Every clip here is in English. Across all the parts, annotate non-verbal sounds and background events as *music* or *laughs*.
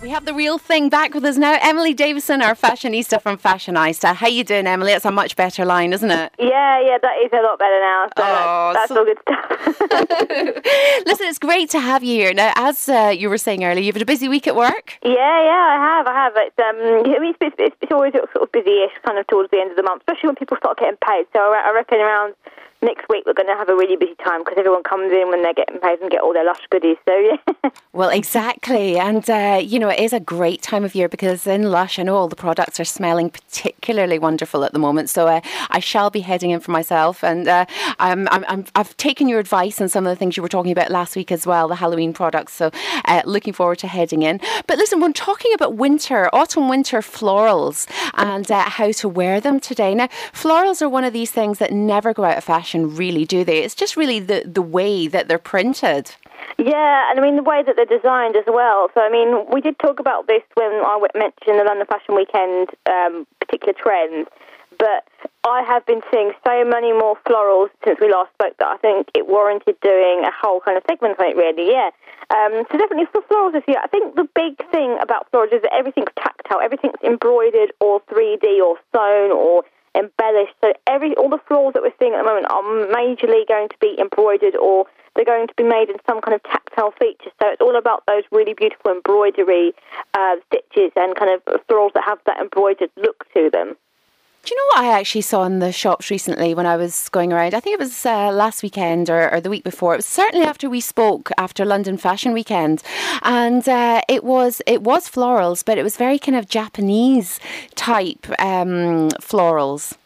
We have the real thing back with us now, Emily Davison, our fashionista from Fashioneyesta. How you doing, Emily? It's a much better line, isn't it? Yeah, yeah, that is a lot better now. So Oh, that's, that's so- all good stuff. *laughs* Listen, it's great to have you here. Now, as uh, you were saying earlier, you've had a busy week at work. yeah, yeah, I have, I have. It's um, I mean, it's, it's, it's always sort of busy-ish, kind of towards the end of the month, especially when people start getting paid. So I, I reckon around next week we're going to have a really busy time because everyone comes in when they're getting paid and get all their lush goodies. So yeah. *laughs* Well, exactly. And, uh, you know, it is a great time of year because in Lush, I know all the products are smelling particularly wonderful at the moment. So uh, I shall be heading in for myself. And uh, I'm, I'm, I've taken your advice on some of the things you were talking about last week as well, the Halloween products. So uh, looking forward to heading in. But listen, we're talking about winter, autumn, winter florals and uh, how to wear them today. Now, florals are one of these things that never go out of fashion, really, do they? It's just really the, the way that they're printed. Yeah, and I mean the way that they're designed as well. So I mean, we did talk about this when I mentioned the London Fashion Weekend um, particular trends, but I have been seeing so many more florals since we last spoke that I think it warranted doing a whole kind of segment on it. Really, yeah. Um, so definitely for florals this year, I think the big thing about florals is that everything's tactile, everything's embroidered or 3D or sewn or embellished. So every all the florals that we're seeing at the moment are majorly going to be embroidered or they're going to be made in some kind of tactile feature. So it's all about those really beautiful embroidery uh, stitches and kind of florals that have that embroidered look to them. Do you know what I actually saw in the shops recently when I was going around? I think it was uh, last weekend or, or the week before. It was certainly after we spoke after London Fashion Weekend, and uh, it was it was florals, but it was very kind of Japanese type um, florals.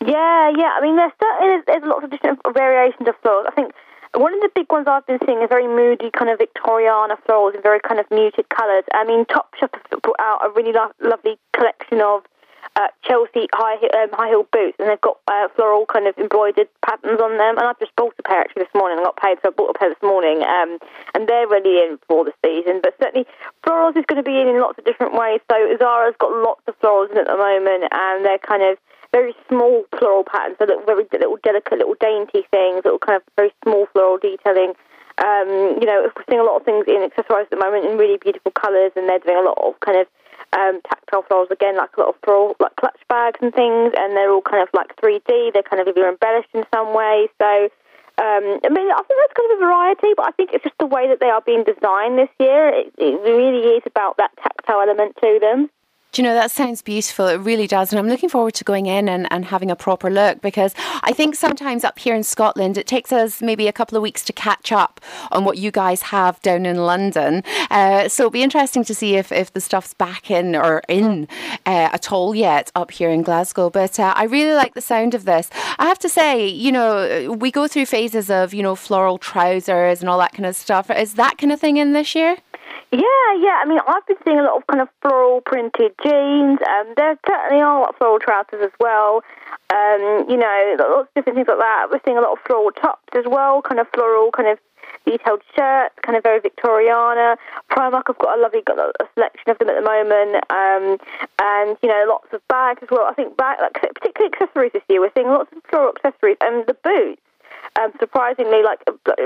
Yeah, yeah. I mean, there's certainly there's lots of different variations of florals. I think one of the big ones I've been seeing is very moody, kind of Victoriana florals in very kind of muted colours. I mean, Topshop has put out a really lo- lovely collection of uh, Chelsea high um, high heel boots, and they've got uh, floral kind of embroidered patterns on them. And I've just bought a pair actually this morning. I got paid, so I bought a pair this morning. Um, and they're really in for the season. But certainly, florals is going to be in in lots of different ways. So Zara's got lots of florals in at the moment, and they're kind of very small floral patterns, so little, very little delicate, little dainty things, little kind of very small floral detailing. Um, you know, we're seeing a lot of things in accessories at the moment in really beautiful colours, and they're doing a lot of kind of um, tactile florals again, like a lot of floral, like clutch bags and things, and they're all kind of like 3D. They're kind of either embellished in some way. So, um, I mean, I think there's kind of a variety, but I think it's just the way that they are being designed this year. It, it really is about that tactile element to them. Do you know, that sounds beautiful. It really does. And I'm looking forward to going in and, and having a proper look because I think sometimes up here in Scotland, it takes us maybe a couple of weeks to catch up on what you guys have down in London. Uh, so it'll be interesting to see if, if the stuff's back in or in uh, at all yet up here in Glasgow. But uh, I really like the sound of this. I have to say, you know, we go through phases of, you know, floral trousers and all that kind of stuff. Is that kind of thing in this year? Yeah, yeah. I mean, I've been seeing a lot of kind of floral printed jeans. Um, there certainly are floral trousers as well. Um, you know, lots of different things like that. We're seeing a lot of floral tops as well, kind of floral, kind of detailed shirts, kind of very Victoriana. Primark have got a lovely got a selection of them at the moment, um, and you know, lots of bags as well. I think bag, like particularly accessories this year. We're seeing lots of floral accessories, and the boots. Um, surprisingly, like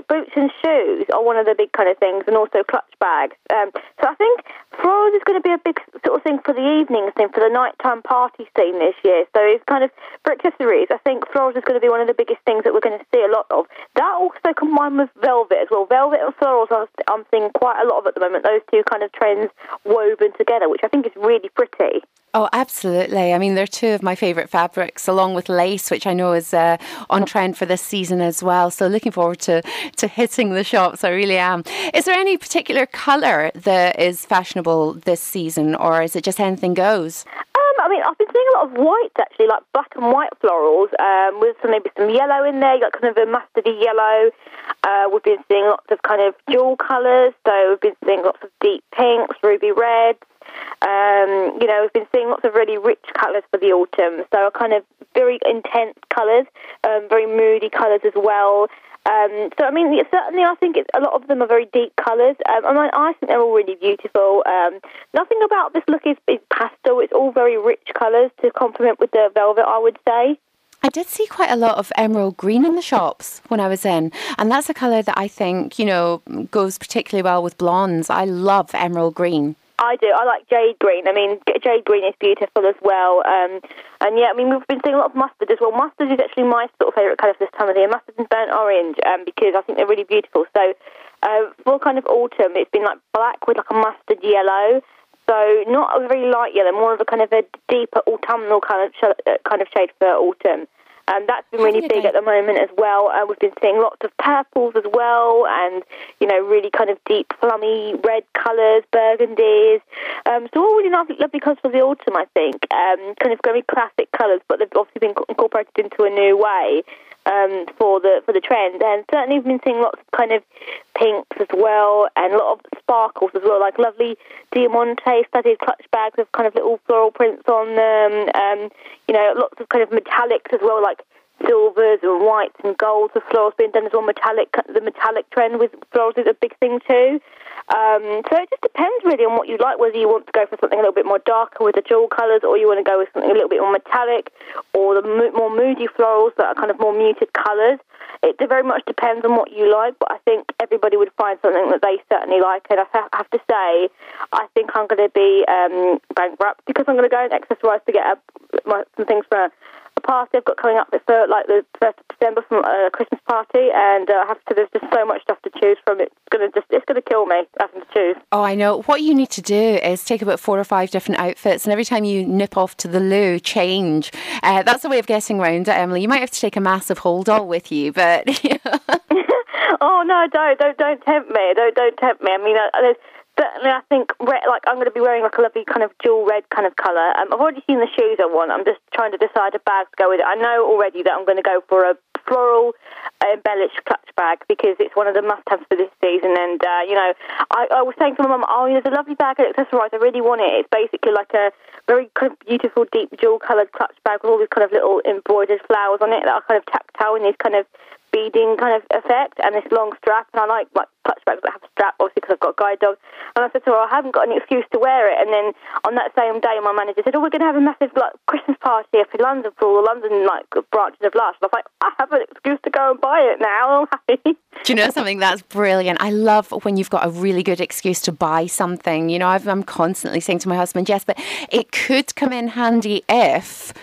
boots and shoes are one of the big kind of things, and also clutch bags. Um, so I think florals is going to be a big sort of thing for the evening thing, for the nighttime party scene this year. So it's kind of for accessories. I think florals is going to be one of the biggest things that we're going to see a lot of. That also combined with velvet as well. Velvet and florals, I'm seeing quite a lot of at the moment. Those two kind of trends woven together, which I think is really pretty. Oh, absolutely. I mean, they're two of my favourite fabrics, along with lace, which I know is uh, on trend for this season as well. So, looking forward to, to hitting the shops. I really am. Is there any particular colour that is fashionable this season, or is it just anything goes? Um, I mean, I've been seeing a lot of whites actually, like black and white florals, um, with some maybe some yellow in there, like kind of a mustardy yellow. Uh, we've been seeing lots of kind of jewel colours, so we've been seeing lots of deep pinks, ruby reds. Um, you know, we've been seeing lots of really rich colours for the autumn, so kind of very intense colours, um, very moody colours as well. Um, so I mean, certainly, I think a lot of them are very deep colours. Um, I I think they're all really beautiful. Um, nothing about this look is, is pastel. It's all very rich colours to complement with the velvet. I would say. I did see quite a lot of emerald green in the shops when I was in, and that's a colour that I think you know goes particularly well with blondes. I love emerald green. I do. I like jade green. I mean, jade green is beautiful as well. Um, and yeah, I mean, we've been seeing a lot of mustard as well. Mustard is actually my sort of favourite colour for this time of the year. Mustard and burnt orange, um, because I think they're really beautiful. So uh, for kind of autumn, it's been like black with like a mustard yellow. So not a very light yellow, more of a kind of a deeper autumnal kind of sh- kind of shade for autumn. Um, that's been really big at the moment as well. Uh, we've been seeing lots of purples as well, and you know, really kind of deep, plummy red colours, burgundies. Um, so all really lovely, lovely colours for the autumn, I think. Um, kind of very classic colours, but they've obviously been incorporated into a new way um, for the for the trend. And certainly, we've been seeing lots of kind of pinks as well, and a lot of sparkles as well, like lovely Diamante studded clutch bags with kind of little floral prints on them. Um, you know, lots of kind of metallics as well, like silvers and whites and golds with florals being done as well. Metallic, the metallic trend with florals is a big thing too. Um, so it just depends really on what you like, whether you want to go for something a little bit more darker with the jewel colours, or you want to go with something a little bit more metallic, or the mo- more moody florals that are kind of more muted colours. It very much depends on what you like, but I think everybody would find something that they certainly like. And I have to say, I think I'm going to be um, bankrupt because I'm going to go and accessorise to get a, my, some things for party I've got coming up It's for like the first of December from a Christmas party, and uh, I have to. There's just so much stuff to choose from. It's gonna just it's gonna kill me having to choose. Oh, I know. What you need to do is take about four or five different outfits, and every time you nip off to the loo, change. Uh, that's the way of getting around it, Emily. You might have to take a massive hold all with you, but. *laughs* *laughs* oh no! Don't don't don't tempt me! Don't don't tempt me! I mean, uh, there's certainly, I think red, like I'm going to be wearing like a lovely kind of jewel red kind of colour. Um, I've already seen the shoes I want. I'm just trying to decide a bag to go with it. I know already that I'm going to go for a floral embellished clutch bag because it's one of the must-haves for this season. And uh, you know, I, I was saying to my mum, "Oh, there's a lovely bag at Accessorize. I really want it. It's basically like a very kind of beautiful, deep jewel-coloured clutch bag with all these kind of little embroidered flowers on it that are kind of tactile in these kind of beading kind of effect and this long strap. And I like like clutch bags that have a strap, obviously, because I've got a guide dog. And I said to her, I haven't got any excuse to wear it. And then on that same day, my manager said, Oh, we're going to have a massive like Christmas party up in London for all the London like branches of Lush. And I was like, I have an excuse to go and buy it now. I'm happy. Do you know something that's brilliant? I love when you've got a really good excuse to buy something. You know, i am constantly saying to my husband, yes, but it could come in handy if. *laughs*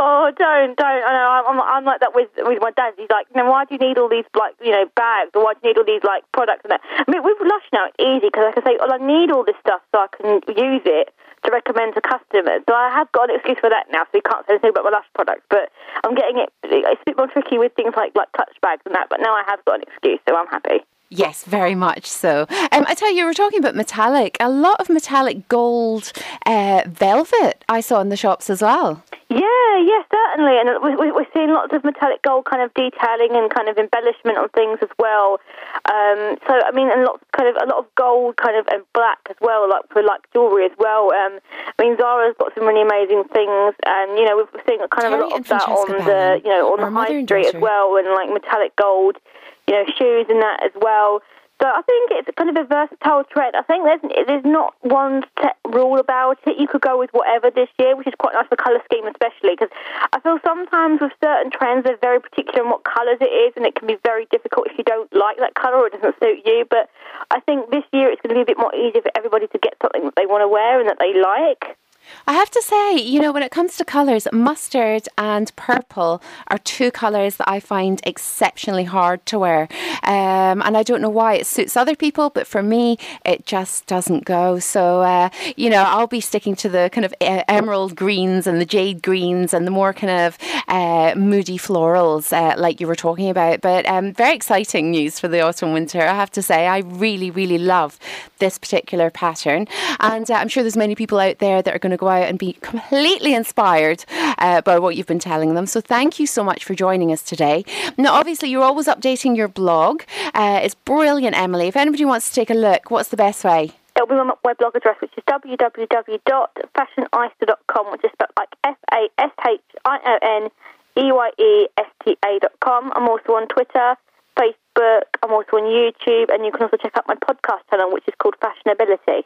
oh, don't, don't. I know. I'm, I'm like that with with my dad. He's like, "Now, why do you need all these like you know bags? Or why do you need all these like products?" And that. I mean, with Lush now, it's easy because I can say, "Well, I need all this stuff so I can use it to recommend to customers." So I have got an excuse for that now. So you can't say anything about my Lush products, but I'm getting it. It's a bit more tricky with things like like clutch bags and that. But now I have got an excuse, so I'm happy. Yes, very much so. Um, I tell you, you were talking about metallic. A lot of metallic gold uh, velvet I saw in the shops as well. Yeah, yeah, certainly. And we're seeing lots of metallic gold kind of detailing and kind of embellishment on things as well. Um, so, I mean, and lots kind of a lot of gold kind of and black as well, like for like jewelry as well. Um, I mean, Zara's got some really amazing things, and you know, we're seeing kind of Terry a lot of that on the you know on the high street as well, and like metallic gold you know, shoes and that as well. So I think it's kind of a versatile trend. I think there's there's not one set rule about it. You could go with whatever this year, which is quite nice for colour scheme especially, because I feel sometimes with certain trends they're very particular on what colours it is, and it can be very difficult if you don't like that colour or it doesn't suit you. But I think this year it's going to be a bit more easy for everybody to get something that they want to wear and that they like. I have to say, you know, when it comes to colours, mustard and purple are two colours that I find exceptionally hard to wear. Um, and I don't know why it suits other people, but for me, it just doesn't go. So, uh, you know, I'll be sticking to the kind of emerald greens and the jade greens and the more kind of uh, moody florals, uh, like you were talking about. But um, very exciting news for the autumn winter, I have to say. I really, really love this particular pattern. And uh, I'm sure there's many people out there that are going to go out and be completely inspired uh, by what you've been telling them. So thank you so much for joining us today. Now, obviously, you're always updating your blog. Uh, it's brilliant, Emily. If anybody wants to take a look, what's the best way? It'll be my web blog address, which is www.fashioneyesta.com, which is spelled like F A S H I O N E Y E S T A.com. I'm also on Twitter, Facebook, I'm also on YouTube, and you can also check out my podcast channel, which is called Fashionability.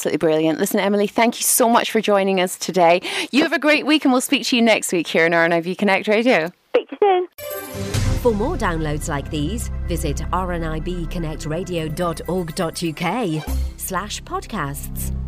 Absolutely brilliant. Listen, Emily, thank you so much for joining us today. You have a great week, and we'll speak to you next week here on RNIB Connect Radio. Speak to you soon. For more downloads like these, visit rnibconnectradio.org.uk slash podcasts.